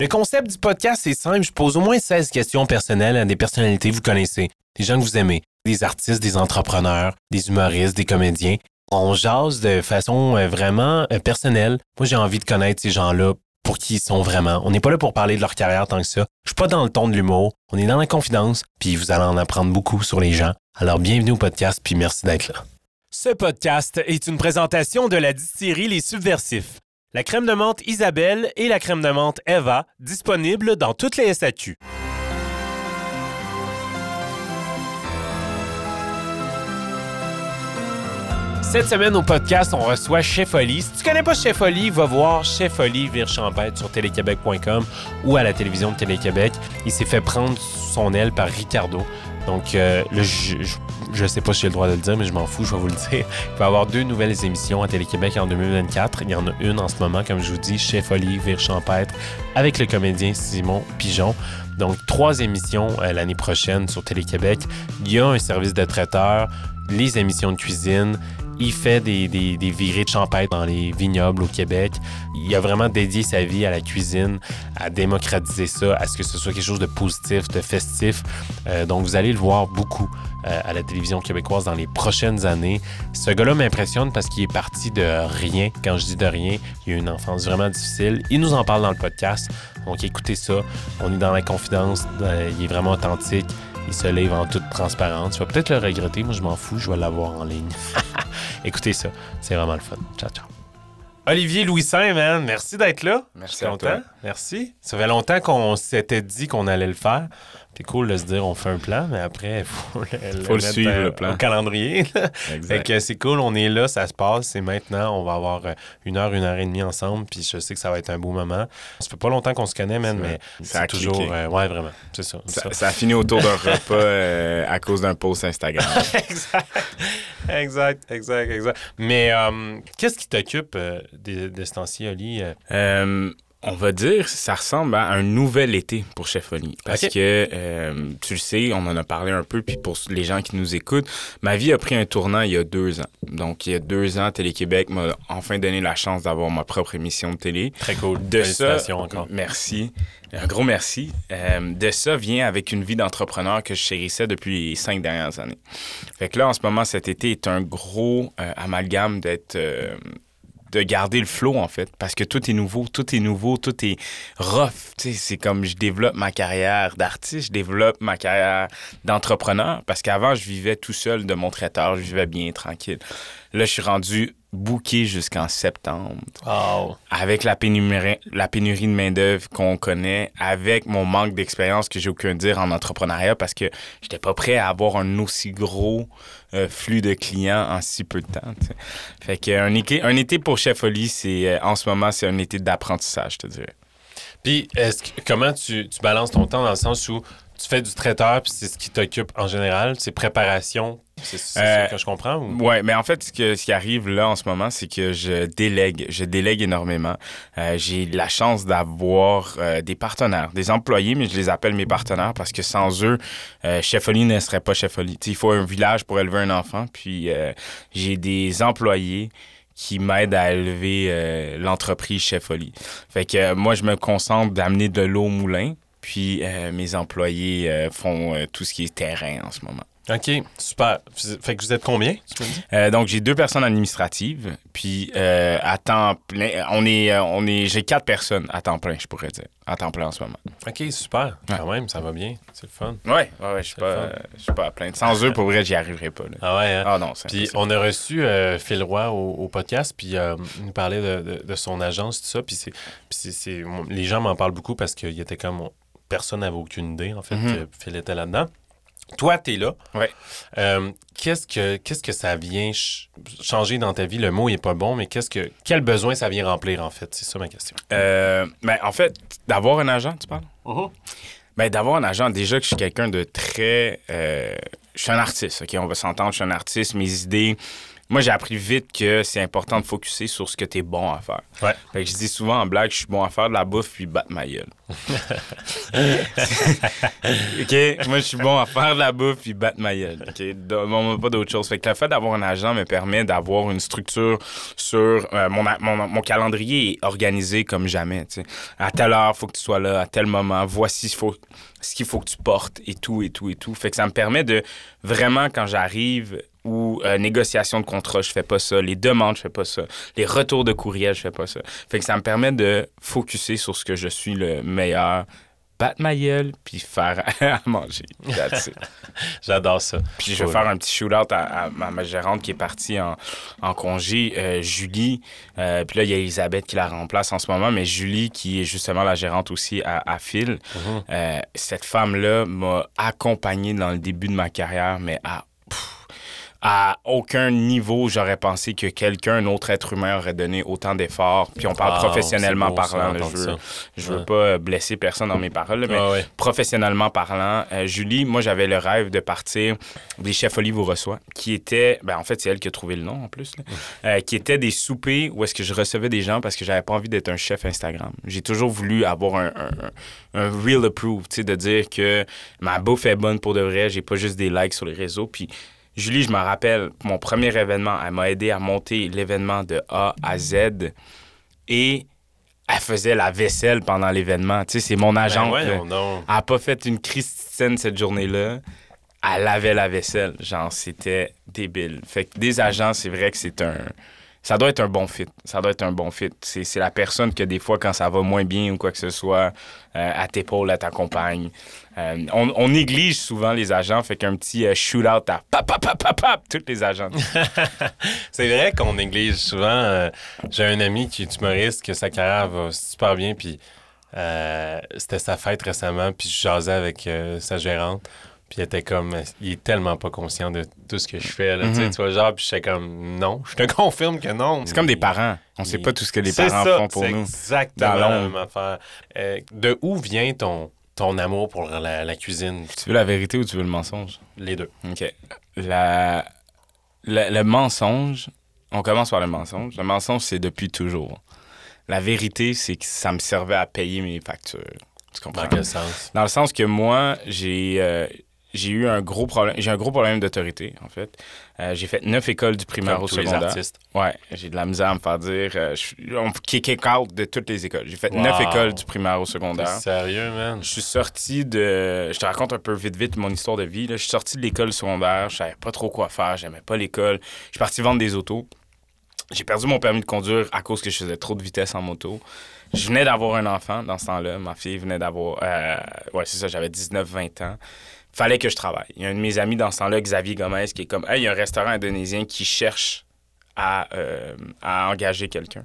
Le concept du podcast est simple. Je pose au moins 16 questions personnelles à des personnalités que vous connaissez, des gens que vous aimez, des artistes, des entrepreneurs, des humoristes, des comédiens. On jase de façon euh, vraiment euh, personnelle. Moi, j'ai envie de connaître ces gens-là pour qui ils sont vraiment. On n'est pas là pour parler de leur carrière tant que ça. Je suis pas dans le ton de l'humour. On est dans la confidence, puis vous allez en apprendre beaucoup sur les gens. Alors, bienvenue au podcast, puis merci d'être là. Ce podcast est une présentation de la distillerie Les Subversifs. La crème de menthe Isabelle et la crème de menthe Eva, disponibles dans toutes les SAQ. Cette semaine au podcast, on reçoit Chef Oli. Si tu connais pas Chef Oli, va voir Chef Oli Vire sur téléquébec.com ou à la télévision de Télé-Québec. Il s'est fait prendre son aile par Ricardo. Donc, euh, je, je sais pas si j'ai le droit de le dire, mais je m'en fous, je vais vous le dire. Il va y avoir deux nouvelles émissions à Télé-Québec en 2024. Il y en a une en ce moment, comme je vous dis, Chef Oli Vire Champêtre, avec le comédien Simon Pigeon. Donc, trois émissions euh, l'année prochaine sur Télé-Québec. Il y a un service de traiteur, les émissions de cuisine. Il fait des, des, des virées de champêtre dans les vignobles au Québec. Il a vraiment dédié sa vie à la cuisine, à démocratiser ça, à ce que ce soit quelque chose de positif, de festif. Euh, donc, vous allez le voir beaucoup euh, à la télévision québécoise dans les prochaines années. Ce gars-là m'impressionne parce qu'il est parti de rien. Quand je dis de rien, il a eu une enfance vraiment difficile. Il nous en parle dans le podcast. Donc, écoutez ça. On est dans la confidence. Euh, il est vraiment authentique. Il se livre en toute transparence. Tu vas peut-être le regretter. Moi, je m'en fous. Je vais l'avoir en ligne. Écoutez ça. C'est vraiment le fun. Ciao, ciao. Olivier Louis Saint, man, merci d'être là. Merci à toi. Merci. Ça fait longtemps qu'on s'était dit qu'on allait le faire. Puis cool de se dire on fait un plan, mais après, il faut le, Faut le mettre, suivre, le plan. au calendrier. Fait que c'est cool, on est là, ça se passe, c'est maintenant, on va avoir euh, une heure, une heure et demie ensemble, puis je sais que ça va être un beau moment. Ça fait pas longtemps qu'on se connaît, man, C'est mais c'est toujours... euh, ouais, vraiment, c'est ça. Ça, ça. ça a fini autour d'un repas euh, à cause d'un post Instagram. exact, exact, exact, exact. Mais euh, qu'est-ce qui t'occupe de, de ce temps-ci, Oli? Euh? Euh, on va dire, ça ressemble à un nouvel été pour Chef Oli. Parce que, euh, tu le sais, on en a parlé un peu, puis pour les gens qui nous écoutent, ma vie a pris un tournant il y a deux ans. Donc, il y a deux ans, Télé-Québec m'a enfin donné la chance d'avoir ma propre émission de télé. Très cool. De ça, encore. merci. Un gros merci. Euh, de ça vient avec une vie d'entrepreneur que je chérissais depuis les cinq dernières années. Fait que là, en ce moment, cet été est un gros euh, amalgame d'être... de garder le flow, en fait, parce que tout est nouveau, tout est nouveau, tout est rough. Tu sais, c'est comme je développe ma carrière d'artiste, je développe ma carrière d'entrepreneur, parce qu'avant, je vivais tout seul de mon traiteur, je vivais bien, tranquille. Là, je suis rendu booké jusqu'en septembre Oh. avec la pénurie, la pénurie de main-d'œuvre qu'on connaît, avec mon manque d'expérience que j'ai aucun dire en entrepreneuriat parce que j'étais pas prêt à avoir un aussi gros euh, flux de clients en si peu de temps. Fait qu'un été, un été pour Chef Oli, c'est euh, en ce moment, c'est un été d'apprentissage, je te dirais. Puis, comment tu balances ton temps dans le sens où tu fais du traiteur, puis c'est ce qui t'occupe en général, c'est préparation, c'est c'est Euh, que je comprends? Ou... Ouais, mais en fait, ce, que- ce qui arrive là en ce moment, c'est que je délègue. Je délègue énormément. Euh, j'ai la chance d'avoir euh, des partenaires, des employés, mais je les appelle mes partenaires parce que sans eux, Chef Oli ne serait pas Chef Oli. Il faut un village pour élever un enfant. Puis j'ai des employés qui m'aident à élever euh, l'entreprise Chef Oli. Fait que euh, moi, je me concentre d'amener de l'eau au moulin. Puis euh, mes employés euh, font euh, tout ce qui est terrain en ce moment. OK, super. Fait que vous êtes combien, donc, j'ai deux personnes administratives, puis euh, à temps plein, on est, on est, j'ai quatre personnes à temps plein, je pourrais dire, à temps plein en ce moment. OK, super. Quand même, ça va bien. C'est le fun. Ouais, ouais, ouais, je suis pas, pas à plaindre. Sans eux, pour vrai, j'y arriverais pas. là. Ah ouais, hein? Ah non, c'est Puis on a reçu Phil Roy au, au podcast, puis il nous parlait de, de- de son agence, tout ça. Puis, c'est, puis c'est, c'est- mon- les gens m'en parlent beaucoup parce qu'il était comme. Personne n'avait aucune idée, en fait, Mhm. que Phil était là-dedans. Toi, t'es là. Ouais. Euh, qu'est-ce, que, qu'est-ce que ça vient ch- changer dans ta vie? Le mot n'est pas bon, mais qu'est-ce que, quel besoin ça vient remplir, en fait? C'est ça ma question. Euh, ben, en fait, d'avoir un agent, tu parles? Ben, d'avoir un agent, déjà que je suis quelqu'un de très. euh, je suis un artiste, OK? On va s'entendre, je suis un artiste. Mes idées moi, j'ai appris vite que c'est important de focuser sur ce que tu es bon à faire. Ouais. Fait que je dis souvent en blague, je suis bon à faire de la bouffe puis battre ma gueule. OK? Moi, je suis bon à faire de la bouffe puis battre ma gueule. OK? Bon, pas d'autre chose. Fait que le fait d'avoir un agent me permet d'avoir une structure sur euh, mon, mon, mon calendrier est organisé comme jamais. tu sais. À telle heure, faut que tu sois là. À tel moment, voici ce faut- ce qu'il faut que tu portes et tout, et tout, et tout. Fait que ça me permet de vraiment, quand j'arrive ou euh, négociation de contrat, je fais pas ça. Les demandes, je fais pas ça. Les retours de courriel, je fais pas ça. Fait que ça me permet de focuser sur ce que je suis le meilleur, battre ma gueule, puis faire à manger. J'adore ça. Puis je vais Cool. faire un petit shoot-out à, à ma, ma gérante qui est partie en, en congé, euh, Julie. Euh, puis là, il y a Elisabeth qui la remplace en ce moment, mais Julie, qui est justement la gérante aussi à, à Phil, Mhm. euh, cette femme-là m'a accompagné dans le début de ma carrière, mais à, pff, à aucun niveau, j'aurais pensé que quelqu'un, un autre être humain, aurait donné autant d'efforts. Puis on parle Wow, professionnellement beau, parlant. là. je veux, je veux Ouais. pas blesser personne dans mes paroles, là, mais Ah ouais. professionnellement parlant, euh, Julie, moi, j'avais le rêve de partir des Chefs Olive vous reçoit, qui était, ben en fait, c'est elle qui a trouvé le nom en plus, là, euh, qui était des soupers où est-ce que je recevais des gens parce que j'avais pas envie d'être un chef Instagram. J'ai toujours voulu avoir un, un, un- un real approve, tu sais, de dire que ma bouffe est bonne pour de vrai, j'ai pas juste des likes sur les réseaux, puis Julie, je me rappelle, mon premier événement, elle m'a aidé à monter l'événement de A à Z et elle faisait la vaisselle pendant l'événement. Tu sais, c'est mon Ben agent. voyons donc. Elle a pas fait une Christine cette journée-là. Elle lavait la vaisselle. Genre, c'était débile. Fait que des agents, c'est vrai que c'est un. Ça doit être un bon fit. Ça doit être un bon fit. C'est la personne que des fois, quand ça va moins bien ou quoi que ce soit, euh, à t'épaule, à t'accompagne. Euh, on, on néglige souvent les agents. Fait qu'un petit euh, shoot-out à pap, pap, pap, pap, tous les agents. C'est vrai qu'on néglige souvent. euh, J'ai un ami qui est humoriste, que sa carrière va super bien, puis euh, c'était sa fête récemment, puis je jasais avec euh, sa gérante, puis elle était comme, il est tellement pas conscient de tout ce que je fais, là, Mhm. tu vois, genre, puis j'étais comme, non, je te confirme que non. C'est comme des parents. On sait pas tout ce que les parents ça, font pour c'est nous. exactement la même affaire. Euh, de où vient ton, ton amour pour la, la cuisine? Tu veux la vérité ou tu veux le mensonge? Les deux. OK. La, le, le mensonge, on commence par le mensonge. Le mensonge, c'est depuis toujours. La vérité, c'est que ça me servait à payer mes factures. Tu comprends? Dans quel sens? Dans le sens que moi, j'ai euh, j'ai eu un gros problème. J'ai un gros problème d'autorité, en fait. Euh, j'ai fait neuf écoles du primaire Comme au tous les secondaire. artistes. Ouais, j'ai de la misère à me faire dire. euh, je on me kick out de toutes les écoles. J'ai fait Wow. neuf écoles du primaire au secondaire. sérieux, man? Je suis sorti de. Je te raconte un peu vite, vite mon histoire de vie. là. Je suis sorti de l'école secondaire. Je savais pas trop quoi faire. J'aimais pas l'école. Je suis parti vendre des autos. J'ai perdu mon permis de conduire à cause que je faisais trop de vitesse en moto. Je venais d'avoir un enfant dans ce temps-là. Ma fille venait d'avoir. euh, ouais, c'est ça, j'avais 19-20 ans. Fallait que je travaille. Il y a un de mes amis dans ce temps-là, Xavier Gomez, qui est comme Hey, il y a un restaurant indonésien qui cherche à, euh, à engager quelqu'un.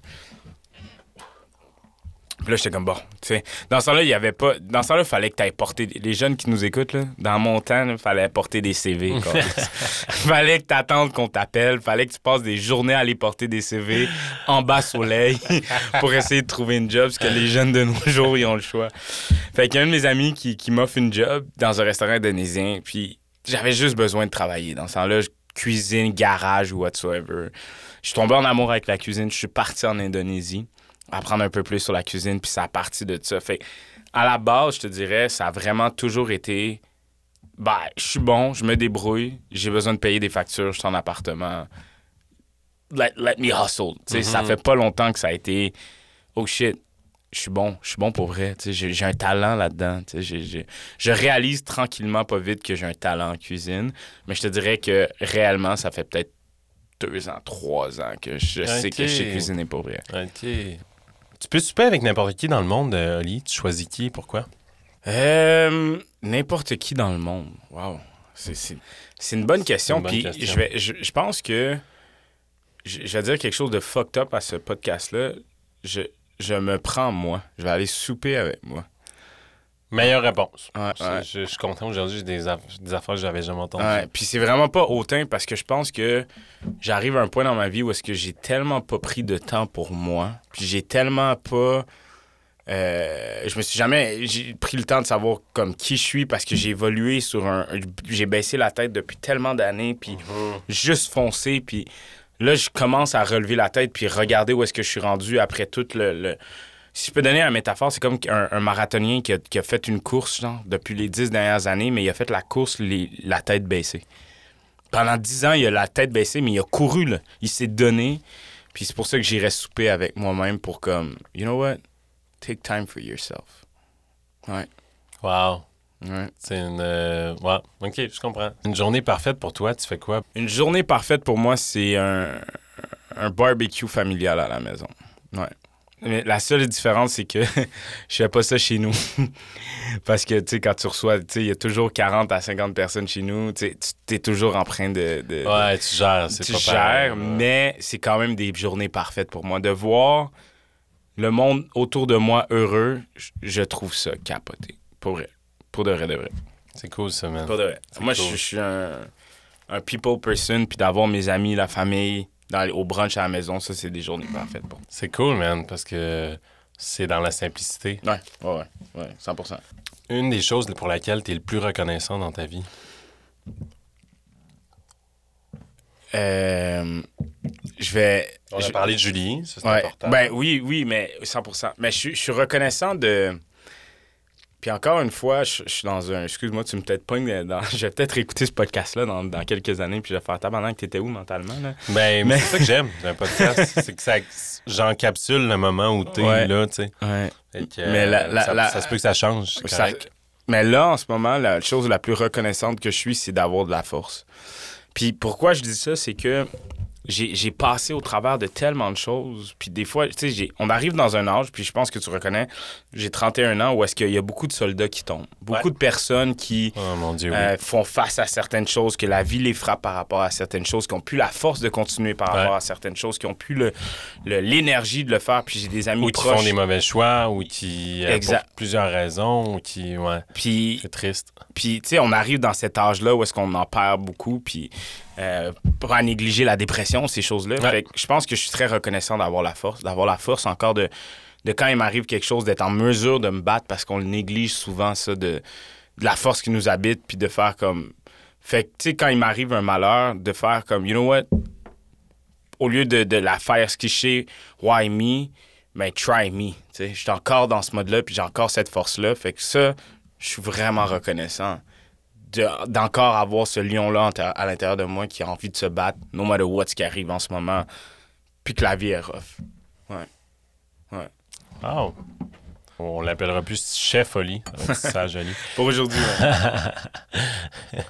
Puis là, j'étais comme, bon, tu sais. Dans ce temps-là, il y avait pas. Dans ce temps-là, il fallait que tu ailles porter. Les jeunes qui nous écoutent, là, dans mon temps, il fallait porter des CV. Il fallait que tu attendes qu'on t'appelle. fallait que tu passes des journées à aller porter des CV en bas soleil pour essayer de trouver une job, parce que les jeunes de nos jours, ils ont le choix. Fait qu'il y a un de mes amis qui, qui m'offre une job dans un restaurant indonésien. Puis j'avais juste besoin de travailler. Dans ce temps-là, cuisine, garage ou whatsoever. Je suis tombé en amour avec la cuisine. Je suis parti en Indonésie apprendre un peu plus sur la cuisine, puis ça a parti de ça. Fait à la base, je te dirais, ça a vraiment toujours été ben, je suis bon, je me débrouille, j'ai besoin de payer des factures, je suis en appartement. Let, let me hustle. Tu sais, Ça Mhm. fait pas longtemps que ça a été oh shit, je suis bon, je suis bon pour vrai. J'ai un talent là-dedans. Je réalise tranquillement, pas vite, que j'ai un talent en cuisine, mais je te dirais que réellement, ça fait peut-être deux ans, trois ans que je sais que je sais cuisiner pour vrai. OK. Tu peux souper avec n'importe qui dans le monde, euh, Oli? Tu choisis qui? Pourquoi? Euh, N'importe qui dans le monde. Wow. C'est- une bonne question. une bonne Puis question. je, vais, je, je pense que je, je vais dire quelque chose de fucked up à ce podcast-là. Je, je me prends moi. Je vais aller souper avec moi. Meilleure réponse. Ouais, Je, ouais. je- je suis content aujourd'hui, j'ai des, aff- des affaires que j'avais jamais entendues. Ouais, puis c'est vraiment pas hautain parce que je pense que j'arrive à un point dans ma vie où est-ce que j'ai tellement pas pris de temps pour moi, puis j'ai tellement pas euh, je me suis jamais j'ai pris le temps de savoir comme qui je suis parce que j'ai évolué sur un j'ai baissé la tête depuis tellement d'années puis Mhm. juste foncé puis là, je commence à relever la tête puis regarder où est-ce que je suis rendu après tout le. le- Si je peux donner une métaphore, c'est comme un, un marathonien qui a, qui a fait une course, genre, depuis les dix dernières années, mais il a fait la course les- la tête baissée. Pendant dix ans, il a la tête baissée, mais il a couru, là. Il s'est donné. Puis c'est pour ça que j'irai souper avec moi-même pour comme, you know what? Take time for yourself. Ouais. Wow. Ouais. C'est une. euh, ouais, ok, je comprends. Une journée parfaite pour toi, tu fais quoi? Une journée parfaite pour moi, c'est un, un barbecue familial à la maison. Ouais. Mais la seule différence, c'est que je fais pas ça chez nous. Parce que, tu sais, quand tu reçois, tu sais, il y a toujours 40 à 50 personnes chez nous. Tu tu es toujours en train de. de- Ouais, tu gères, c'est tu pas gères, pareil, ouais. mais c'est quand même des journées parfaites pour moi. De voir le monde autour de moi heureux, je- trouve ça capoté. Pour vrai. Pour de vrai, de vrai. C'est cool, ça, man. Pour de vrai. Moi, cool. je suis un, un people person, puis d'avoir mes amis, la famille, dans, au brunch à la maison, ça, c'est des journées parfaites moi. C'est cool, man, parce que c'est dans la simplicité. Ouais, ouais, ouais, ouais, 100%. Une des choses pour laquelle tu es le plus reconnaissant dans ta vie. Euh, je vais... On je- parlé de Julie, ça c'est Ouais. important. Ben oui, oui, mais 100%. Mais je, suis- je suis reconnaissant de... Puis encore une fois, je, je suis dans un... Excuse-moi, tu me peut-être pognes dans... Je vais peut-être écouter ce podcast-là dans, dans quelques années, puis je vais faire tabarnak, t'étais où mentalement, là? Ben, Mais- c'est ça que j'aime d'un podcast, c'est que ça, j'encapsule le moment où t'es Ouais. là, tu sais. Ouais. Que, Mais la- la- ça, la- ça se peut que ça change. Ça-. Mais là, en ce moment, la chose la plus reconnaissante que je suis, c'est d'avoir de la force. Puis pourquoi je dis ça, c'est que j'ai passé au travers de tellement de choses. Puis des fois, tu sais, on arrive dans un âge, puis je pense que tu reconnais, j'ai 31 ans, où est-ce qu'il y a beaucoup de soldats qui tombent. Beaucoup Ouais. de personnes qui Oh mon Dieu, oui. euh, font face à certaines choses, que la vie les frappe par rapport à certaines choses, qui ont plus la force de continuer par Ouais. rapport à certaines choses, qui ont plus le- le- l'énergie de le faire. Puis j'ai des amis ou qui proches. font des mauvais choix, ou qui. euh, Exact. pour plusieurs raisons, ou qui. Ouais, Puis c'est triste. Puis, tu sais, on arrive dans cet âge-là où est-ce qu'on en perd beaucoup, puis euh, pas à négliger la dépression, ces choses-là. Ouais. Fait que je pense que je suis très reconnaissant d'avoir la force, d'avoir la force encore de, de quand il m'arrive quelque chose, d'être en mesure de me battre parce qu'on le néglige souvent, ça, de, de la force qui nous habite, puis de faire comme... Fait que, tu sais, quand il m'arrive un malheur, de faire comme, you know what, au lieu de, de la faire skicher, why me, mais try me. Tu sais, je suis encore dans ce mode-là, puis j'ai encore cette force-là. Fait que ça, je suis vraiment reconnaissant d'encore avoir ce lion-là à l'intérieur de moi qui a envie de se battre, no matter what ce qui arrive en ce moment, puis que la vie est rough. Oh. On l'appellera plus Chef Oli. C'est ça, joli. Pour aujourd'hui, ouais.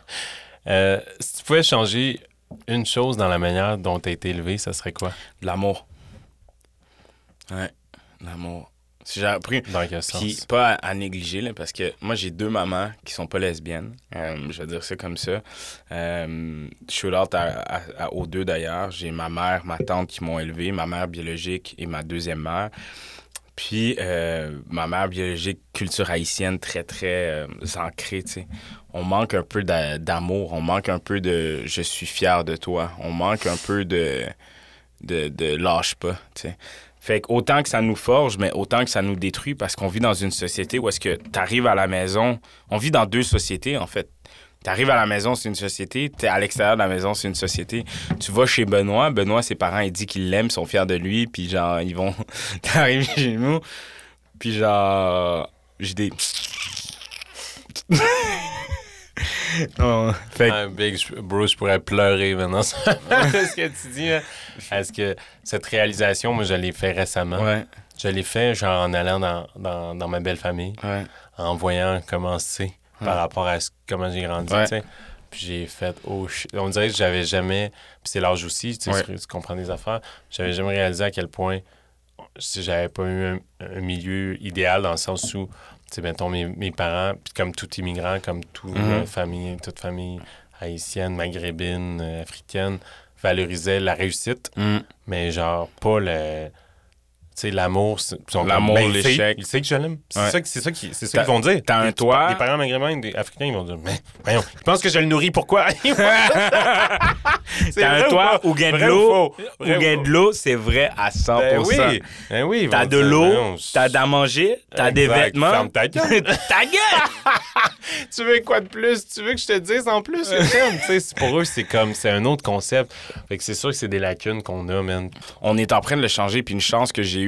Euh, si tu pouvais changer une chose dans la manière dont tu as été élevé, ça serait quoi? l'amour. Ouais, l'amour. J'ai appris... Dans quel sens? Puis pas à, à négliger, là, parce que moi, j'ai deux mamans qui sont pas lesbiennes. Euh, je vais dire ça comme ça. Euh, shout out à, à- à- aux deux d'ailleurs. J'ai ma mère, ma tante qui m'ont élevé, ma mère biologique et ma deuxième mère. Puis euh, ma mère biologique, culture haïtienne très, très euh, ancrée, tu sais. On manque un peu d'a- d'amour, on manque un peu de « je suis fier de toi », on manque un peu de « de, de lâche pas », tu sais. Fait que autant que ça nous forge, mais autant que ça nous détruit parce qu'on vit dans une société où est-ce que tu arrives à la maison. On vit dans deux sociétés, en fait. Tu arrives à la maison, c'est une société. Tu es à l'extérieur de la maison, c'est une société. Tu vas chez Benoît. Benoît, ses parents, il dit qu'ils l'aiment, sont fiers de lui. Puis genre, ils vont. T'arrives chez nous. Puis genre. J'ai des. Non, fait que- Un big je- bro, je pourrais pleurer maintenant. C'est ce que tu dis. là. Est-ce que cette réalisation, moi, je l'ai fait récemment. Ouais, Je l'ai fait genre en allant dans, dans, dans ma belle famille, ouais. en voyant comment c'est par rapport à ce- comment j'ai grandi. Ouais. tu sais. Puis j'ai fait, oh shit. On dirait que j'avais jamais. Puis c'est l'âge aussi, tu, tu comprends des affaires. J'avais jamais réalisé à quel point si j'avais pas eu un, un milieu idéal dans le sens où, sais, mettons, mes, mes parents, puis comme tout immigrant, comme toute Mhm. famille, toute famille haïtienne, maghrébine, euh, africaine, valorisaient la réussite, Mm. mais genre pas le. Sais, l'amour. L'amour, ben, l'échec. Il sait que je l'aime. C'est Ouais. ça, que- c'est ça qui- c'est ça T'as- qu'ils vont dire. t'as un toit. Les parents maghrébins, des Africains, ils vont dire, mais voyons, ils pensent que je le nourris, pourquoi? T'as un toit ou gain de l'eau? Ou gain de l'eau, c'est vrai à 100%. Ben oui, ben oui. T'as de l'eau, voyons, t'as d'à manger, t'as des vêtements. Ferme ta gueule. ta gueule! tu veux quoi de plus? Tu veux que je te dise en plus? Tu sais, pour eux, c'est comme, c'est un autre concept. Fait que c'est sûr que c'est des lacunes qu'on a, man. On est en train de le changer, puis une chance que j'ai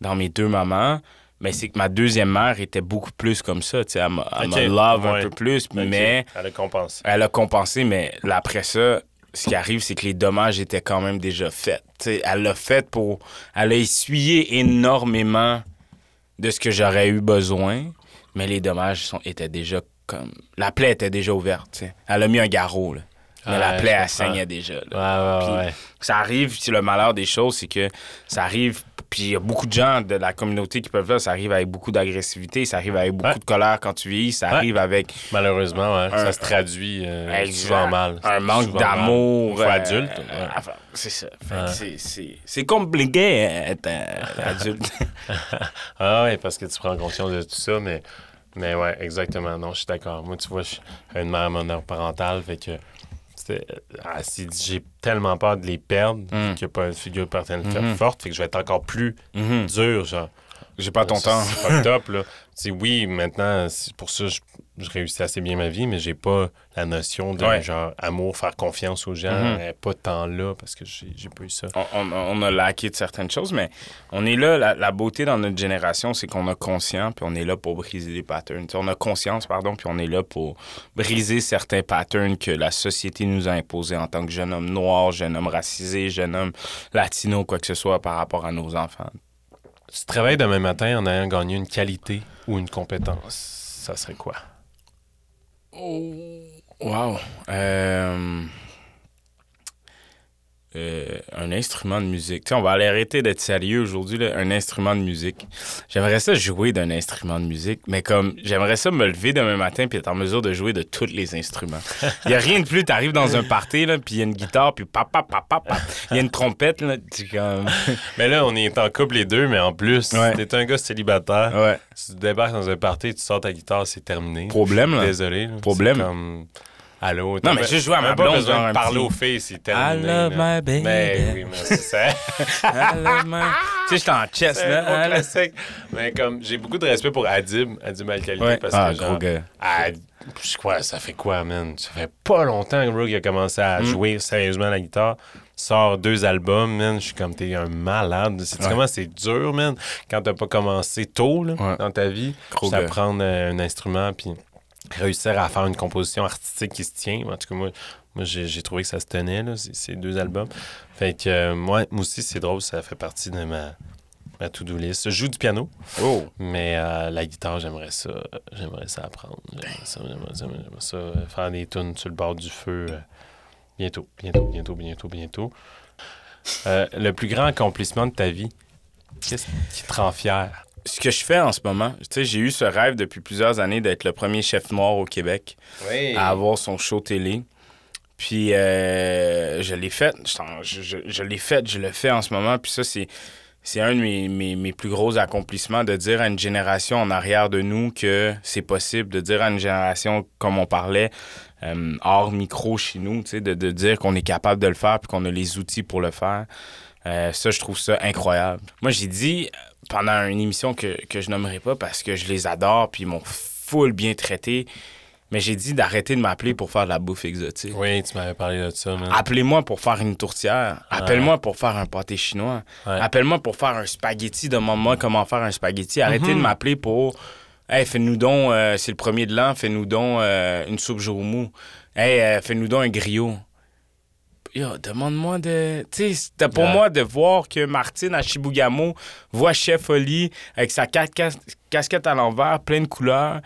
dans mes deux mamans, mais c'est que ma deuxième mère était beaucoup plus comme ça. Tu sais, elle love un peu plus, mais Elle a compensé. elle a compensé, mais là, après ça, ce qui arrive, c'est que les dommages étaient quand même déjà faits. Elle l'a fait pour. Elle a essuyé énormément de ce que j'aurais eu besoin, mais les dommages sont, étaient déjà comme. La plaie était déjà ouverte. Elle a mis un garrot, là. Mais la plaie, elle saignait déjà. là. Ouais, Puis ouais, ouais. ça arrive, c'est le malheur des choses, c'est que ça arrive, puis il y a beaucoup de gens de la communauté qui peuvent là, ça arrive avec beaucoup d'agressivité, ça arrive avec beaucoup Ouais. de colère quand tu vieillis, ça Ouais. arrive avec Malheureusement, ouais, Un- ça se traduit euh, souvent mal. un manque d'amour. Euh, adulte. euh, enfin, c'est ça. C'est- compliqué euh, être adulte. Ah ouais, parce que tu prends conscience de tout ça, mais, mais ouais, exactement. Non, je suis d'accord. Moi, tu vois, je suis une mère monoparentale, fait que ah, si j'ai tellement peur de les perdre Mm. qu'il n'y a pas une figure paternelle Mhm. forte, fait que je vais être encore plus Mhm. dur, genre. J'ai pas ton temps. C'est là. Sais, oui, maintenant, pour ça, je, je réussis assez bien ma vie, mais j'ai pas la notion de Ouais. genre amour, faire confiance aux gens, Mhm. euh, pas tant là, parce que j'ai pas eu ça. On, on- on a laqué de certaines choses, mais on est là, la, la beauté dans notre génération, c'est qu'on a conscience, puis on est là pour briser des patterns. On a conscience, pardon, puis on est là pour briser certains patterns que la société nous a imposés en tant que jeune homme noir, jeune homme racisé, jeune homme latino, quoi que ce soit par rapport à nos enfants. Tu travailles demain matin en ayant gagné une qualité ou une compétence, ça serait quoi? Wow. Euh, euh, un instrument de musique. Tu sais, on va aller arrêter d'être sérieux aujourd'hui. là. Un instrument de musique. J'aimerais ça jouer d'un instrument de musique, mais comme j'aimerais ça me lever demain matin puis être en mesure de jouer de tous les instruments. Il y a rien de plus. Tu arrives dans un party, là, puis il y a une guitare, puis papa, papa, papa. Il y a une trompette. Là, tu comme... Mais là, on est en couple les deux, mais en plus, Ouais. t'es un gars célibataire. Ouais. Tu débarques dans un party, tu sors ta guitare, c'est terminé. Problème, là. Désolé. là. Problème. Allô? Non, mais pas- juste jouer à ma pas blonde, besoin genre de parler aux filles, c'est terminé. I love là. my baby. Mais oui, mais c'est ça. tu sais, j'étais en chess, là. un classique. Mais comme, j'ai beaucoup de respect pour Adib, Adib Al-Khalidi, Ouais. parce Ah, que gros genre, je crois, ça fait quoi, man? Ça fait pas longtemps que Rogue a commencé Mm. à jouer sérieusement la guitare. Sort deux albums, man. Je suis comme, t'es un malade. C'est Ouais. comment c'est dur, man, quand t'as pas commencé tôt, là, Ouais. dans ta vie. Gars. apprendre euh, un instrument, puis réussir à faire une composition artistique qui se tient. En tout cas, moi, moi j'ai trouvé que ça se tenait, là, ces, ces deux albums. Fait que, euh, moi, moi aussi, c'est drôle, ça fait partie de ma, ma to-do list. Je joue du piano. Oh. Mais euh, la guitare, j'aimerais ça. J'aimerais ça apprendre. J'aimerais ça, j'aimerais ça, ça, euh, faire des tunes sur le bord du feu. euh, bientôt, bientôt, bientôt, bientôt, bientôt. Le plus grand accomplissement de ta vie, qu'est-ce qui te rend fier? Ce que je fais en ce moment, tu sais, j'ai eu ce rêve depuis plusieurs années d'être le premier chef noir au Québec Oui. à avoir son show télé. Puis euh, je l'ai fait, je, l'ai fait, je le fais en ce moment. Puis ça, c'est, c'est un de mes, mes- mes plus gros accomplissements de dire à une génération en arrière de nous que c'est possible, de dire à une génération, comme on parlait, euh, hors micro chez nous, tu sais, de, de dire qu'on est capable de le faire puis qu'on a les outils pour le faire. Euh, ça, je trouve ça incroyable. Moi, j'ai dit pendant une émission que, que je nommerai pas parce que je les adore puis ils m'ont full bien traité, mais j'ai dit d'arrêter de m'appeler pour faire de la bouffe exotique. Oui, tu m'avais parlé de ça, man. Appelez-moi pour faire une tourtière. Appelle-moi pour faire un pâté chinois. Ouais. Appelle-moi pour faire un spaghetti. Demande-moi comment faire un spaghetti. Arrêtez Mhm. de m'appeler pour. Hey, fais-nous donc, euh, c'est le premier de l'an, fais-nous donc euh, une soupe jourmou. Hey, euh, fais-nous donc un griot. Yo, demande-moi de. Tu sais, c'était pour moi de voir que Martine à Chibougamau voit Chef Oli avec sa ca- cas- casquette à l'envers, pleine de couleurs,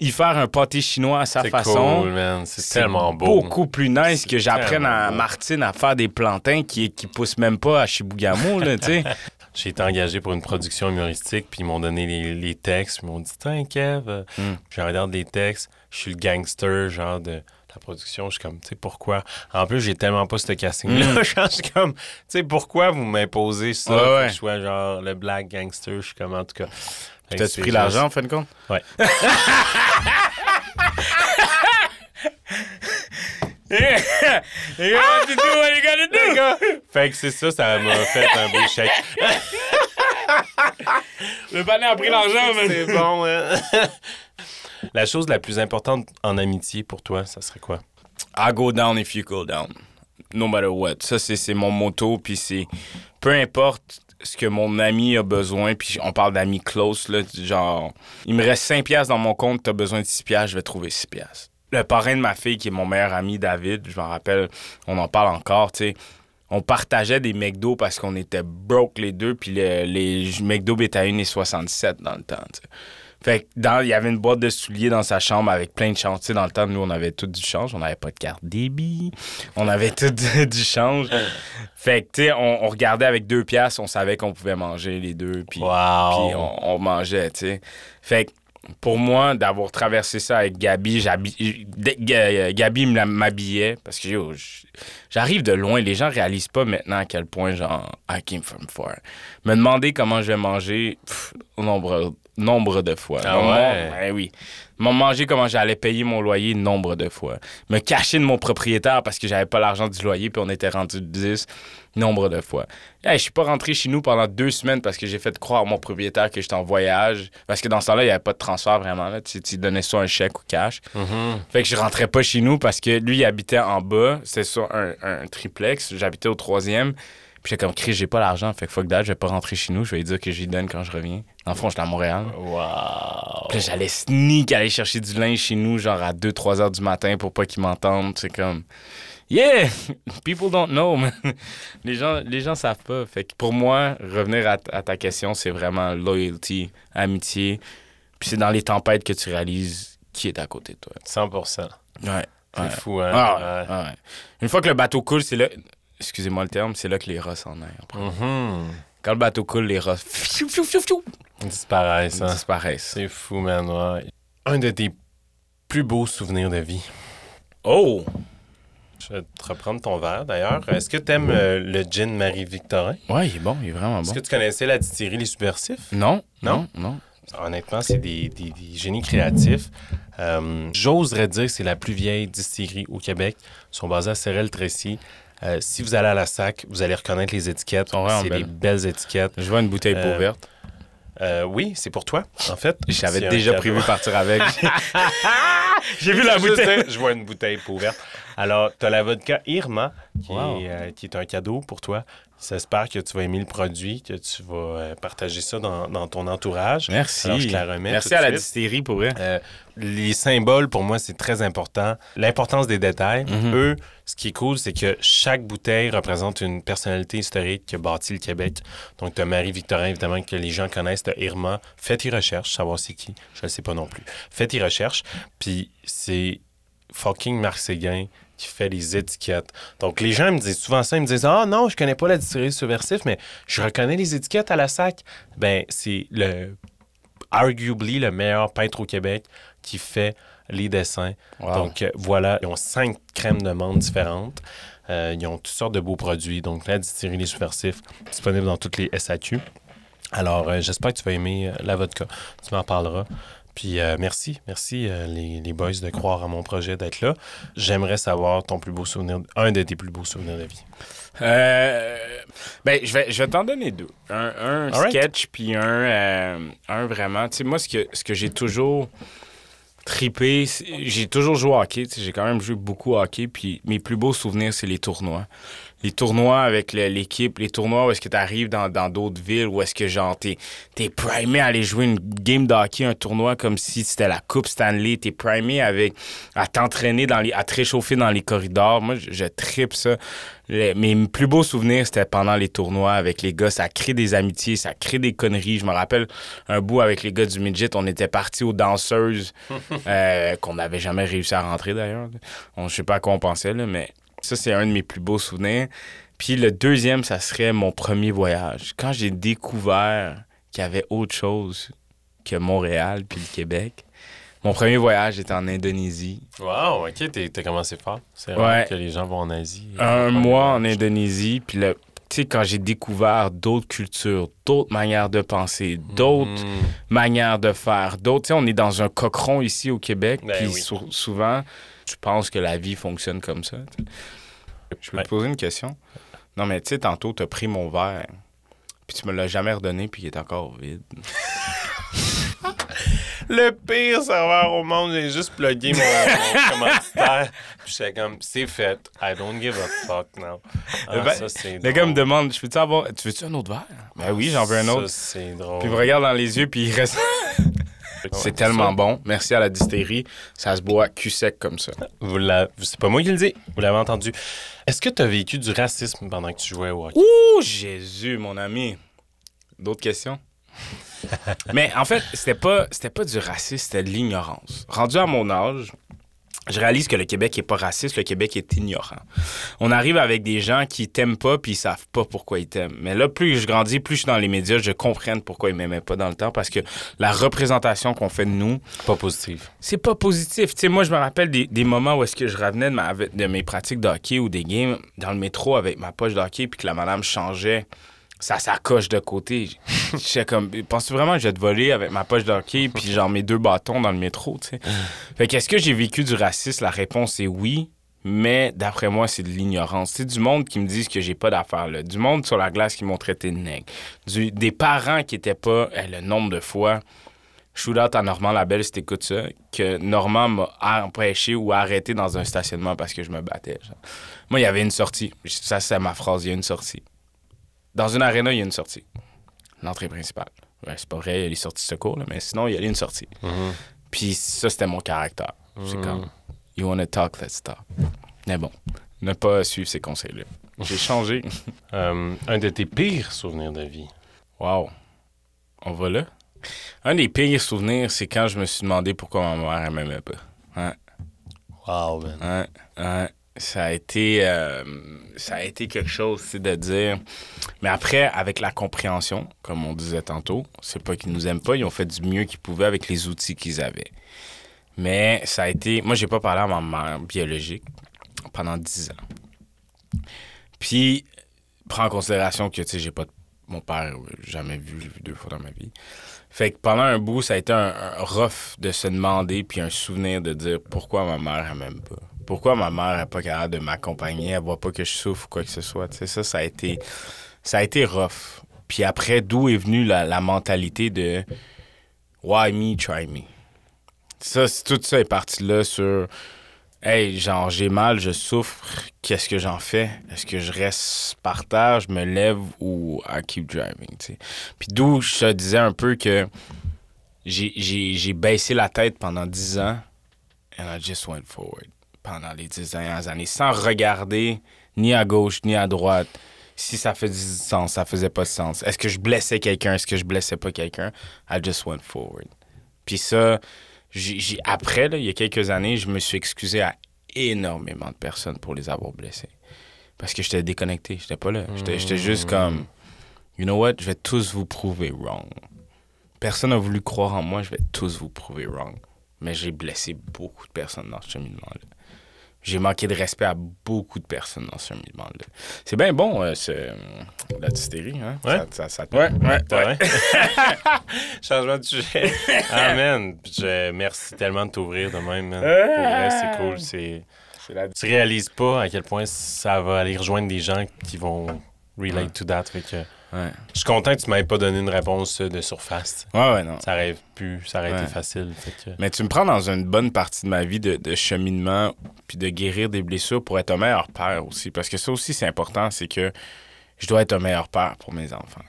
y faire un pâté chinois à sa C'est façon. cool, man. C'est tellement beau. beaucoup plus nice C'est que j'apprenne à. Martine à faire des plantains qui, qui poussent même pas à Chibougamau, là, tu sais. J'ai été engagé pour une production humoristique, puis ils m'ont donné les, les textes. Ils m'ont dit Tiens, Kev, Mm. je regarde les textes. Je suis le gangster, genre de la production, je suis comme, tu sais, pourquoi? En plus, j'ai tellement pas ce casting-là. je suis comme, tu sais, pourquoi vous m'imposez ça? Ouais, que. Je sois genre le black gangster, je suis comme, en tout cas. T'as-tu pris l'argent, en fin de compte? Ouais. You want to do what you gotta do. Les gars, Fait que c'est ça, ça m'a fait un beau chèque. Le panneau a pris l'argent, mais... C'est bon, hein? La chose la plus importante en amitié pour toi, ça serait quoi? I go down if you go down. No matter what. Ça, c'est mon motto. Puis c'est. Peu importe ce que mon ami a besoin. Puis on parle d'amis close, là. Genre, il me reste 5 piastres dans mon compte. T'as besoin de 6 piastres, je vais trouver 6 piastres. Le parrain de ma fille, qui est mon meilleur ami, David, je m'en rappelle, on en parle encore. On partageait des McDo parce qu'on était broke les deux. Puis le- les McDo étaient à 1,67 dans le temps. Fait que dans, il y avait une boîte de souliers dans sa chambre avec plein de change. Tu sais, dans le temps, nous, on avait tout du change. On n'avait pas de carte débit. On avait tout du du change. Fait que, tu sais, on, on regardait avec deux piastres. On savait qu'on pouvait manger les deux. Puis Wow! puis on, on mangeait, tu sais. Fait que pour moi, d'avoir traversé ça avec Gabi, Ga- Gabi m'habillait parce que j- j'arrive de loin. Les gens réalisent pas maintenant à quel point, genre, I came from far. Me demander comment je vais manger, pff, nombre, nombre de fois. Ah ouais? ben oui. Me manger comment j'allais payer mon loyer, nombre de fois. Me cacher de mon propriétaire parce que j'avais pas l'argent du loyer puis on était rendu 10, nombre de fois. Je suis pas rentré chez nous pendant deux semaines parce que j'ai fait croire à mon propriétaire que j'étais en voyage. Parce que dans ce temps-là, il n'y avait pas de transfert vraiment. Là. Tu, tu donnais soit un chèque ou cash. Mhm. Fait que je rentrais pas chez nous parce que lui, il habitait en bas. C'était sur un, un triplex. J'habitais au troisième. Puis j'étais comme, Chris, j'ai pas l'argent. Fait que fuck that, je vais pas rentrer chez nous. Je vais lui dire que j'y donne quand je reviens. En fond, j'étais à Montréal. Wow! Puis j'allais sneak aller chercher du linge chez nous, genre à 2-3 heures du matin pour pas qu'ils m'entendent. C'est comme. Yeah! People don't know, man. Les gens, les gens savent pas. Fait que pour moi, revenir à, à ta question, c'est vraiment loyalty, amitié. Puis c'est dans les tempêtes que tu réalises qui est à côté de toi. 100 Ouais. C'est ouais. fou, hein? Ah, Ouais. Une fois que le bateau coule, c'est là. Excusez-moi le terme, c'est là que les rats s'en aillent. après. Mhm. Quand le bateau coule, les rats fiou, disparaissent, hein? disparaissent. C'est fou, man. ouais. Un de tes plus beaux souvenirs de vie. Oh! Je vais te reprendre ton verre, d'ailleurs. Est-ce que tu aimes le gin Marie-Victorin? Ouais, il est bon, il est vraiment Est-ce bon. que tu connaissais la distillerie Les Subversifs? Non, Non? non, non. Honnêtement, c'est des, des- des génies créatifs. Euh, J'oserais dire que c'est la plus vieille distillerie au Québec. Ils sont basés à Sorel-Tracy. Euh, si vous allez à la SAC, vous allez reconnaître les étiquettes. C'est des belles. étiquettes. Je vois une bouteille Euh, peau verte. Euh, oui, c'est pour toi, en fait. J'avais déjà prévu partir avec. J'ai vu la bouteille. Je vois une bouteille peau verte. Alors, tu as la vodka Irma, qui, Wow. est, euh, qui est un cadeau pour toi. J'espère que tu vas aimer le produit, que tu vas euh, partager ça dans, dans ton entourage. Merci. Alors, je te la remets Merci à la distillerie pour vrai. Euh, les symboles, pour moi, c'est très important. L'importance des détails. Mhm. Eux, ce qui est cool, c'est que chaque bouteille représente une personnalité historique qui a bâti le Québec. Donc, tu as Marie-Victorin, évidemment, que les gens connaissent. Tu as Irma. Faites tes recherches, savoir c'est qui. Je ne sais pas non plus. Faites tes recherches. Puis, c'est fucking Marc Séguin qui fait les étiquettes. Donc, les gens me disent souvent ça. Ils me disent Ah non, je connais pas la distillerie subversif, mais je reconnais les étiquettes à la sac. Ben, c'est le arguably le meilleur peintre au Québec qui fait les dessins. Wow. Donc euh, voilà, ils ont cinq crèmes de menthe différentes. Euh, ils ont toutes sortes de beaux produits. Donc la distillerie Les Subversifs, disponible dans toutes les SAQ. Alors euh, j'espère que tu vas aimer euh, la vodka. Tu m'en parleras. Puis euh, merci, merci euh, les, les boys de croire à mon projet d'être là. J'aimerais savoir ton plus beau souvenir, un de tes plus beaux souvenirs de vie. Euh, ben, je vais, je vais t'en donner deux. Un, un sketch, puis un, un vraiment. Tu sais, moi, ce que, ce que j'ai toujours tripé, j'ai toujours joué au hockey. tu sais, J'ai quand même joué beaucoup au hockey, puis mes plus beaux souvenirs, c'est les tournois. Les tournois avec l'équipe, les tournois où est-ce que tu arrives dans dans d'autres villes, où est-ce que genre t'es es primé à aller jouer une game de hockey, un tournoi comme si c'était la Coupe Stanley. T'es primé avec à t'entraîner dans les, à te réchauffer dans les corridors. Moi, je, je tripe ça. Les- mes plus beaux souvenirs, c'était pendant les tournois avec les gars. Ça crée des amitiés, ça crée des conneries. Je me rappelle un bout avec les gars du midget. On était partis aux danseuses euh, qu'on n'avait jamais réussi à rentrer d'ailleurs. On, je sais pas à quoi on pensait, là, mais ça, c'est un de mes plus beaux souvenirs. Puis le deuxième, ça serait mon premier voyage. Quand j'ai découvert qu'il y avait autre chose que Montréal puis le Québec, Mon premier voyage était en Indonésie. Wow, ok, t'as commencé fort. C'est Ouais. que les gens vont en Asie. Un mois en Indonésie, puis là, tu sais, quand j'ai découvert d'autres cultures, d'autres manières de penser, d'autres Mm. manières de faire, d'autres, tu sais, on est dans un cochon ici au Québec, Ben puis oui. sou- souvent, je pense que la vie fonctionne comme ça. tu. Je peux Ouais. te poser une question? Non, mais tu sais, tantôt, t'as pris mon verre, puis tu me l'as jamais redonné, puis il est encore vide. Le pire serveur au monde, j'ai juste plugué mon, mon commanditaire. Puis j'étais comme, c'est fait. I don't give a fuck now. Ah, Ben, ça, c'est Le gars me demande, je peux-tu avoir, tu veux-tu un autre verre? Ben oui, j'en veux un autre. Ça, c'est drôle. Puis il me regarde dans les yeux, puis il reste... C'est tellement ça. bon. Merci à la distillerie. Ça se boit cul sec comme ça. Vous l'avez- C'est pas moi qui le dis, vous l'avez entendu. Est-ce que tu as vécu du racisme pendant que tu jouais au hockey? Ouh, Jésus, mon ami. D'autres questions? Mais en fait, c'était pas, c'était pas du racisme, c'était de l'ignorance. Rendu à mon âge, je réalise que le Québec est pas raciste, le Québec est ignorant. On arrive avec des gens qui t'aiment pas puis ils savent pas pourquoi ils t'aiment. Mais là, plus je grandis, plus je suis dans les médias, je comprends pourquoi ils m'aimaient pas dans le temps parce que la représentation qu'on fait de nous, Pas positif. c'est pas positif. Tu sais, moi, je me rappelle des, des moments où est-ce que je revenais de, ma- de mes pratiques de hockey ou des games dans le métro avec ma poche de hockey puis que la madame changeait sa sacoche de côté. J'étais comme, penses-tu vraiment que je vais te voler avec ma poche de hockey puis genre mes deux bâtons dans le métro, tu sais? Fait qu'est-ce que j'ai vécu du racisme? La réponse est oui. Mais d'après moi, c'est de l'ignorance. C'est du monde qui me disent que j'ai pas d'affaires là. Du monde sur la glace qui m'ont traité de nègre. Du- des parents qui étaient pas eh, le nombre de fois Shootout à Normand Labelle, si t'écoutes ça, que Normand m'a empêché ou arrêté dans un stationnement parce que je me battais. genre. Moi, il y avait une sortie. Ça, c'est ma phrase, il y a une sortie. Dans une arena, il y a une sortie. L'entrée principale. Ouais, c'est pas vrai, il y a les sorties de secours, là, mais sinon, il y a une sortie. Mhm. Puis ça, c'était mon caractère. C'est Mhm. comme, you wanna talk, let's talk. Mais bon, ne pas suivre ces conseils-là. J'ai changé. Euh, un de tes pires souvenirs de vie. Wow. On va là? Un des pires souvenirs, c'est quand je me suis demandé pourquoi ma mère, elle m'aimait pas. Wow, man. Ça a été, euh, ça a été quelque chose, c'est de dire. Mais après, avec la compréhension, comme on disait tantôt, c'est pas qu'ils nous aiment pas, ils ont fait du mieux qu'ils pouvaient avec les outils qu'ils avaient. Mais ça a été. Moi, j'ai pas parlé à ma mère biologique pendant 10 ans. Puis, prends en considération que, tu sais, j'ai pas. de- Mon père, euh, jamais vu, je l'ai vu deux fois dans ma vie. Fait que pendant un bout, ça a été un, un rough de se demander, puis un souvenir de dire pourquoi ma mère, elle m'aime pas. Pourquoi ma mère n'est pas capable de m'accompagner, elle voit pas que je souffre ou quoi que ce soit. Ça, ça a été, ça rough. Puis après, d'où est venue la, mentalité de Why me, try me? Ça, tout ça est parti là sur Hey, genre, j'ai mal, je souffre, qu'est-ce que j'en fais? Est-ce que je reste par terre, je me lève ou I keep driving? Puis d'où je te disais un peu que j'ai baissé la tête pendant 10 ans and I just went forward pendant les 10 dernières années sans regarder ni à gauche ni à droite si ça faisait du sens, ça faisait pas de sens. Est-ce que je blessais quelqu'un, est-ce que je blessais pas quelqu'un? I just went forward. Puis ça, j'ai- après, là, il y a quelques années, je me suis excusé à énormément de personnes pour les avoir blessés. Parce que j'étais déconnecté, j'étais pas là. J'étais j'étais juste comme, you know what, je vais tous vous prouver wrong. Personne n'a voulu croire en moi, je vais tous vous prouver wrong. Mais j'ai blessé beaucoup de personnes dans ce cheminement-là. J'ai manqué de respect à beaucoup de personnes dans ce cheminement-là. C'est bien bon, euh, ce- la dystérie, hein? Ouais. Ça, ça, ça te- Ouais? Changement de sujet. Amen. Je, merci tellement de t'ouvrir de même, man. Pour vrai, c'est cool. C'est... C'est la- Tu réalises pas à quel point ça va aller rejoindre des gens qui vont relate Ouais. to that. Fait que Ouais. je suis content que tu m'aies pas donné une réponse euh, de surface. ouais, ouais, non. Ça aurait pu, ça aurait été facile. Fait que... Mais tu me prends dans une bonne partie de ma vie de, de cheminement puis de guérir des blessures pour être un meilleur père aussi. Parce que ça aussi, c'est important, c'est que je dois être un meilleur père pour mes enfants.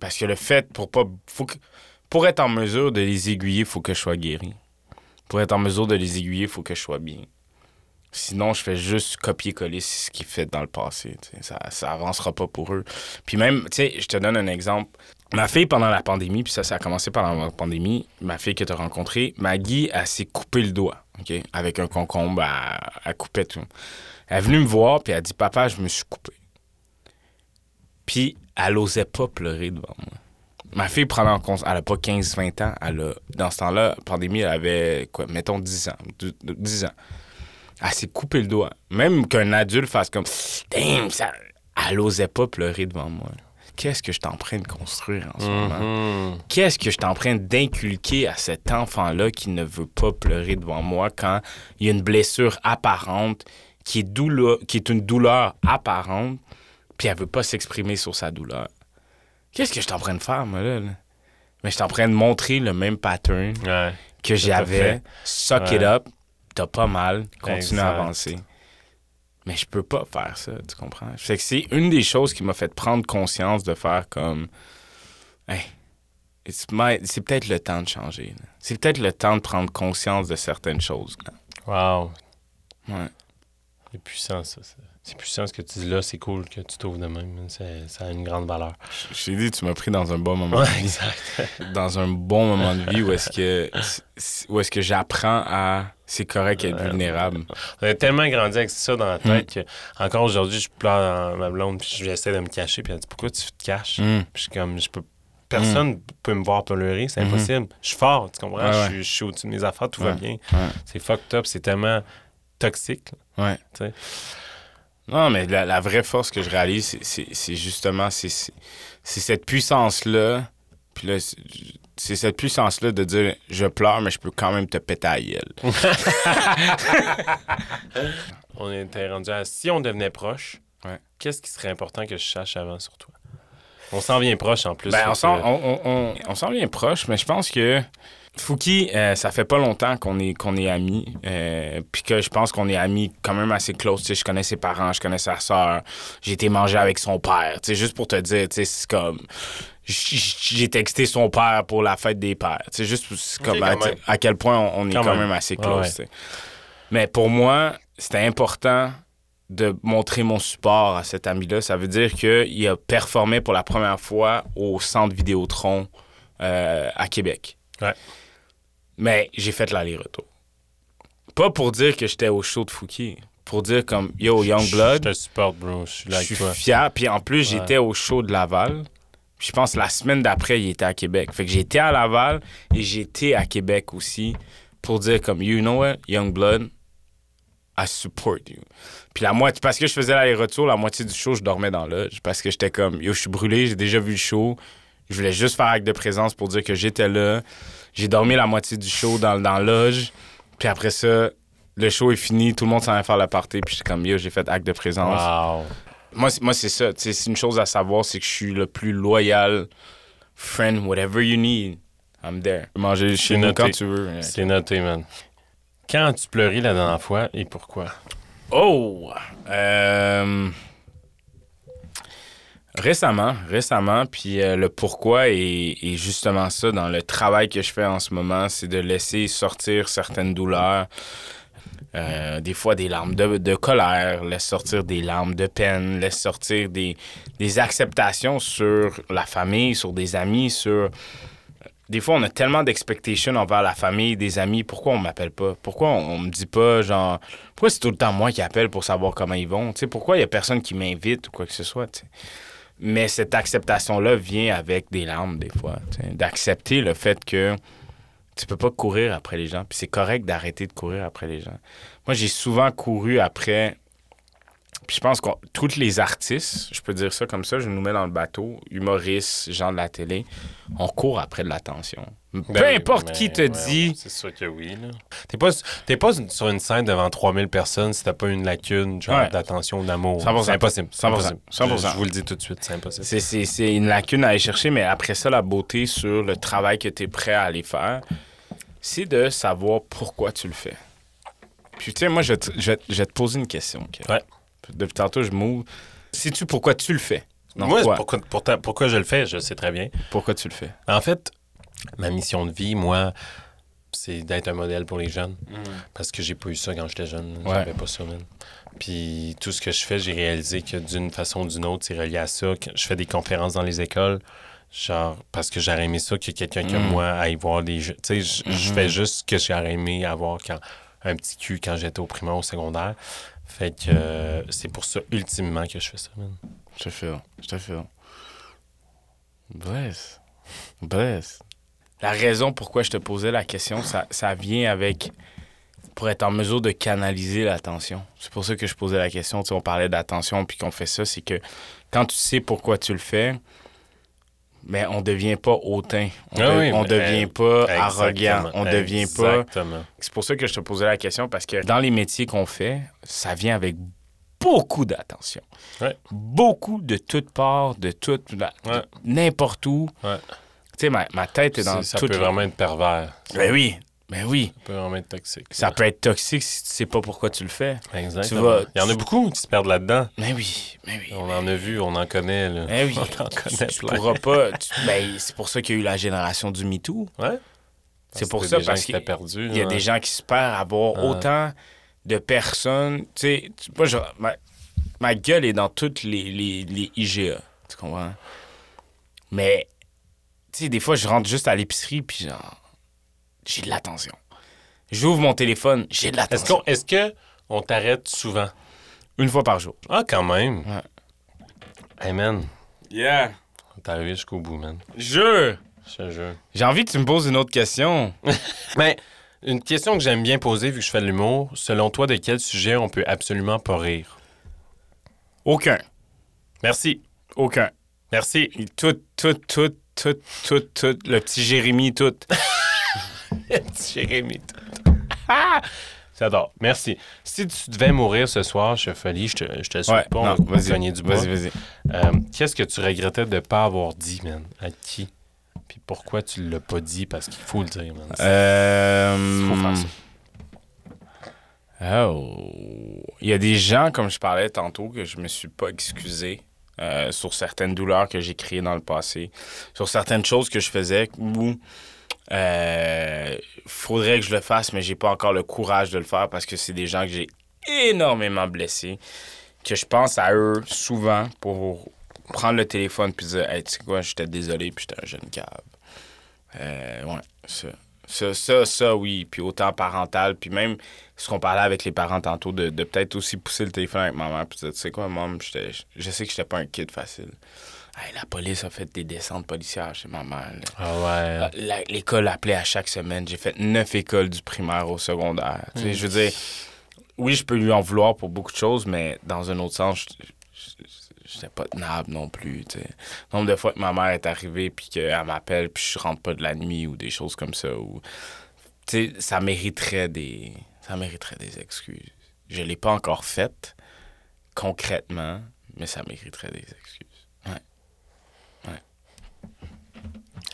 Parce que le fait, pour pas. Faut que, pour être en mesure de les aiguiller, il faut que je sois guéri. Pour être en mesure de les aiguiller, il faut que je sois bien. Sinon, je fais juste copier-coller ce qu'ils fait dans le passé. Ça, ça avancera pas pour eux. Puis même, tu sais, je te donne un exemple. Ma fille, pendant la pandémie, puis ça, ça a commencé pendant la pandémie, ma fille que tu as rencontrée, Maggie, elle s'est coupé le doigt, OK? Avec un concombre, elle, elle coupait tout. Elle est venue me voir, puis elle dit Papa, je me suis coupé. Puis elle osait pas pleurer devant moi. Ma fille prend en compte, elle a pas 15-20 ans. Elle a, dans ce temps-là, pandémie, elle avait, quoi, mettons 10 ans. 10 ans. Elle s'est coupé le doigt. Même qu'un adulte fasse comme, damn, ça, elle osait pas pleurer devant moi. Qu'est-ce que je suis en train de construire en ce moment? Mhm. Qu'est-ce que je suis en train d'inculquer à cet enfant-là qui ne veut pas pleurer devant moi quand il y a une blessure apparente, qui est, douleur, qui est une douleur apparente, puis elle veut pas s'exprimer sur sa douleur? Qu'est-ce que je suis en train de faire, moi, là? là? Mais je suis en train de montrer le même pattern Ouais. que j'avais. Suck Ouais. it up, t'as pas mal, continue à avancer. Mais je peux pas faire ça, tu comprends? Fait que c'est une des choses qui m'a fait prendre conscience de faire comme. Hey, it's my- c'est peut-être le temps de changer. C'est peut-être le temps de prendre conscience de certaines choses. là. Wow. Ouais. C'est puissant, ça. C'est- puissant ce que tu dis là. C'est cool que tu t'ouvres de même. C'est- Ça a une grande valeur. Je t'ai dit, tu m'as pris dans un bon moment. de Ouais, vie. exact. Dans un bon moment de vie où est-ce que, où est-ce que j'apprends à. C'est correct être vulnérable. On a tellement grandi avec ça dans la Hmm. tête que encore aujourd'hui, je pleure dans ma blonde puis j'essaie de me cacher. Puis elle dit Pourquoi tu te caches? Mm. Puis je suis comme je peux. Personne peut me voir pleurer, c'est impossible. Je suis fort, tu comprends? Ouais, Je ouais. suis- Je suis au-dessus de mes affaires, tout va bien. Ouais. C'est fucked up, c'est tellement toxique. Ouais. Tu sais. Non, mais la, la vraie force que je réalise, c'est- justement c'est c'est- c'est cette puissance-là. Puis là, c'est- cette puissance-là de dire je pleure, mais je peux quand même te péter à gueule. On était rendu à si on devenait proche, Ouais. qu'est-ce qui serait important que je sache avant sur toi? On s'en vient proche en plus. Ben, fait on que- s'en on, on, on- on s'en vient proche, mais je pense que Fouki, euh, ça fait pas longtemps qu'on est, qu'on est amis. euh, Puis que je pense qu'on est amis quand même assez close. Tu sais, je connais ses parents, je connais sa soeur. J'ai été manger avec son père. Tu sais, juste pour te dire, c'est comme. J'ai texté son père pour la fête des pères. Sais, juste c'est comme à, quel point on, on est Quand quand, même. même. assez close. ouais. Mais pour moi, c'était important de montrer mon support à cet ami-là. Ça veut dire qu'il a performé pour la première fois au centre Vidéotron euh, à Québec. Ouais. Mais j'ai fait l'aller-retour. Pas pour dire que j'étais au show de Fouki, pour dire comme Yo, Je Youngblood, te supporte, bro. Je suis là je fier. Puis en plus, Ouais. j'étais au show de Laval. Je pense la semaine d'après, il était à Québec. Fait que j'étais à Laval et j'étais à Québec aussi pour dire comme You know what, Youngblood, I support you. Puis la moitié, parce que je faisais l'aller-retour, la moitié du show, je dormais dans lodge. Parce que j'étais comme Yo, je suis brûlé, j'ai déjà vu le show. Je voulais juste faire acte de présence pour dire que j'étais là. J'ai dormi la moitié du show dans, dans le lodge. Puis après ça, le show est fini, tout le monde s'en va faire la party. Puis j'étais comme Yo, j'ai fait acte de présence. Wow. Moi, c'est- moi c'est ça. Tu C'est une chose à savoir, c'est que je suis le plus loyal friend, whatever you need. I'm there. Manger chez nous noté. quand tu veux. C'est noté, man. Quand as-tu pleuré la dernière fois et pourquoi? Oh! Euh, Récemment, récemment, puis euh, le pourquoi est, justement ça dans le travail que je fais en ce moment, c'est de laisser sortir certaines douleurs, euh, des fois des larmes de, colère, laisse sortir des larmes de peine, laisse sortir des, acceptations sur la famille, sur des amis, sur... Des fois, on a tellement d'expectations envers la famille, des amis. Pourquoi on m'appelle pas? Pourquoi on, on me dit pas, genre... Pourquoi c'est tout le temps moi qui appelle pour savoir comment ils vont? Pourquoi il y a personne qui m'invite ou quoi que ce soit? tu sais? Mais cette acceptation-là vient avec des larmes, des fois. D'accepter le fait que tu peux pas courir après les gens. Puis c'est correct d'arrêter de courir après les gens. Moi, j'ai souvent couru après. Puis je pense que tous les artistes, je peux dire ça comme ça, je nous mets dans le bateau, humoristes, gens de la télé, on court après de l'attention. Peu Ben oui, importe mais qui te ouais, dit. C'est sûr que oui. là. T'es pas, t'es pas sur une scène devant 3000 personnes si t'as pas une lacune genre Ouais. d'attention ou d'amour. 100%. C'est impossible. C'est 100%. impossible. 100%. Je, je vous le dis tout de suite, c'est impossible. C'est, c'est, c'est une lacune à aller chercher, mais après ça, la beauté sur le travail que tu es prêt à aller faire, c'est de savoir pourquoi tu le fais. Puis, tu sais, moi, je vais, te, je je vais te poser une question. ok? Ouais. Depuis tantôt, je m'ouvre. Sais-tu pourquoi tu le fais? Non, Moi, toi, pourquoi, pourquoi je le fais, je sais très bien. pourquoi tu le fais? En fait, ma mission de vie, moi, c'est d'être un modèle pour les jeunes. Parce que j'ai pas eu ça quand j'étais jeune. Ouais. J'avais pas ça, man. Puis tout ce que je fais, j'ai réalisé que d'une façon ou d'une autre, c'est relié à ça. Que je fais des conférences dans les écoles. Genre, parce que j'aurais aimé ça que quelqu'un comme Mm. moi aille voir des jeux. Tu sais, je- je fais juste ce que j'aurais aimé avoir quand, un petit cul quand j'étais au primaire, au secondaire. Fait que euh, c'est pour ça, ultimement, que je fais ça, man. Je te fais. Je te fais. Ouais. Bref. La raison pourquoi je te posais la question, ça, ça vient avec. pour être en mesure de canaliser l'attention. C'est pour ça que je posais la question. Tu sais, on parlait d'attention puis qu'on fait ça. C'est que quand tu sais pourquoi tu le fais, mais on devient pas hautain. On, Ah de- oui, on devient pas arrogant. On devient pas. C'est pour ça que je te posais la question parce que dans les métiers qu'on fait, ça vient avec beaucoup d'attention. Ouais. Beaucoup de toutes parts, de toutes, Ouais. n'importe où. Ouais. Tu sais, ma, ma tête est dans Ça toutes peut les- vraiment être pervers. Ça Ben oui, ben oui. peut vraiment être toxique. Ça peut être toxique si tu sais pas pourquoi tu le fais. Exactement. Tu vas- Il y en a beaucoup qui se perdent là-dedans. Mais oui, mais oui. On en a vu, on en connaît. Là. Ben oui. On en connaît Tu plein. pourras pas. tu- ben, c'est pour ça qu'il y a eu la génération du MeToo. Ouais. C'est pour ça, parce qui qu'il. Il y a des gens qui se perdent à voir Ah. autant de personnes. Tu sais, moi, je- ma, ma gueule est dans toutes les, les, les IGA. Tu comprends? Mais, tu sais, des fois, je rentre juste à l'épicerie, puis genre, j'ai de l'attention. J'ouvre mon téléphone, j'ai de Est-ce l'attention. qu'on est-ce que on t'arrête souvent? Une fois par jour. Ah, quand même. Ouais. Hey, man, Yeah. on est arrivé jusqu'au bout, man. Je. Je te jure. J'ai envie que tu me poses une autre question. Mais une question que j'aime bien poser vu que je fais de l'humour, selon toi, de quel sujet on peut absolument pas rire? Aucun. Merci. Aucun. Merci. Tout, tout, tout, tout, tout, tout. Le petit Jérémy, tout. Jérémy. J'adore. Merci. Si tu devais mourir ce soir, Chef Folie, je te, je te pas, on va gagner du bois. Vas-y, vas-y. Euh, Qu'est-ce que tu regrettais de ne pas avoir dit, man? À qui? Puis pourquoi tu l'as pas dit? Parce qu'il faut le dire, man. Euh... Faut faire ça. Oh. Il y a des gens, comme je parlais tantôt, que je me suis pas excusé euh, sur certaines douleurs que j'ai créées dans le passé, sur certaines choses que je faisais où euh, faudrait que je le fasse, mais j'ai pas encore le courage de le faire parce que c'est des gens que j'ai énormément blessés, que je pense à eux souvent pour prendre le téléphone puis dire Hey, tu sais quoi, j'étais désolé puis j'étais un jeune cave. Euh, ouais, ça. Ça, ça, ça, oui. Puis autant parental, puis même ce qu'on parlait avec les parents tantôt, de, de peut-être aussi pousser le téléphone avec ma mère, puis tu sais quoi, maman, je sais que j'étais pas un kid facile. Hey, la police a fait des descentes policières chez ma mère. Ah ouais. L'école appelait à chaque semaine. J'ai fait neuf écoles du primaire au secondaire. Tu sais, Je veux dire, oui, je peux lui en vouloir pour beaucoup de choses, mais dans un autre sens, je- j'étais pas tenable non plus. tu sais. Nombre de fois que ma mère est arrivée puis qu'elle m'appelle puis je rentre pas de la nuit ou des choses comme ça. Ou, tu sais, ça mériterait des, ça mériterait des excuses. Je l'ai pas encore faite concrètement, mais ça mériterait des excuses.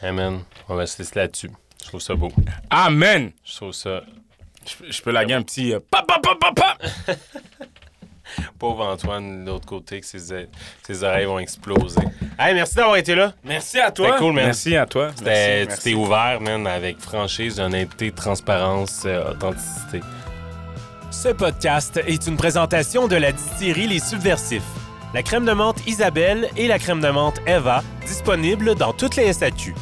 Man, on va se laisser là-dessus. Je trouve ça beau. Amen. Je trouve ça... Je, je peux laguer un petit euh. Pauvre Antoine, de l'autre côté, que ses, ses oreilles vont exploser. Hey, merci d'avoir été là. Merci à toi. C'était cool, man. Merci à toi. C'était- Merci, Tu merci. t'es ouvert, man, avec franchise, honnêteté, transparence, euh, authenticité. Ce podcast est une présentation de la distillerie Les Subversifs. La crème de menthe Isabelle et la crème de menthe Eva, disponibles dans toutes les SAQ.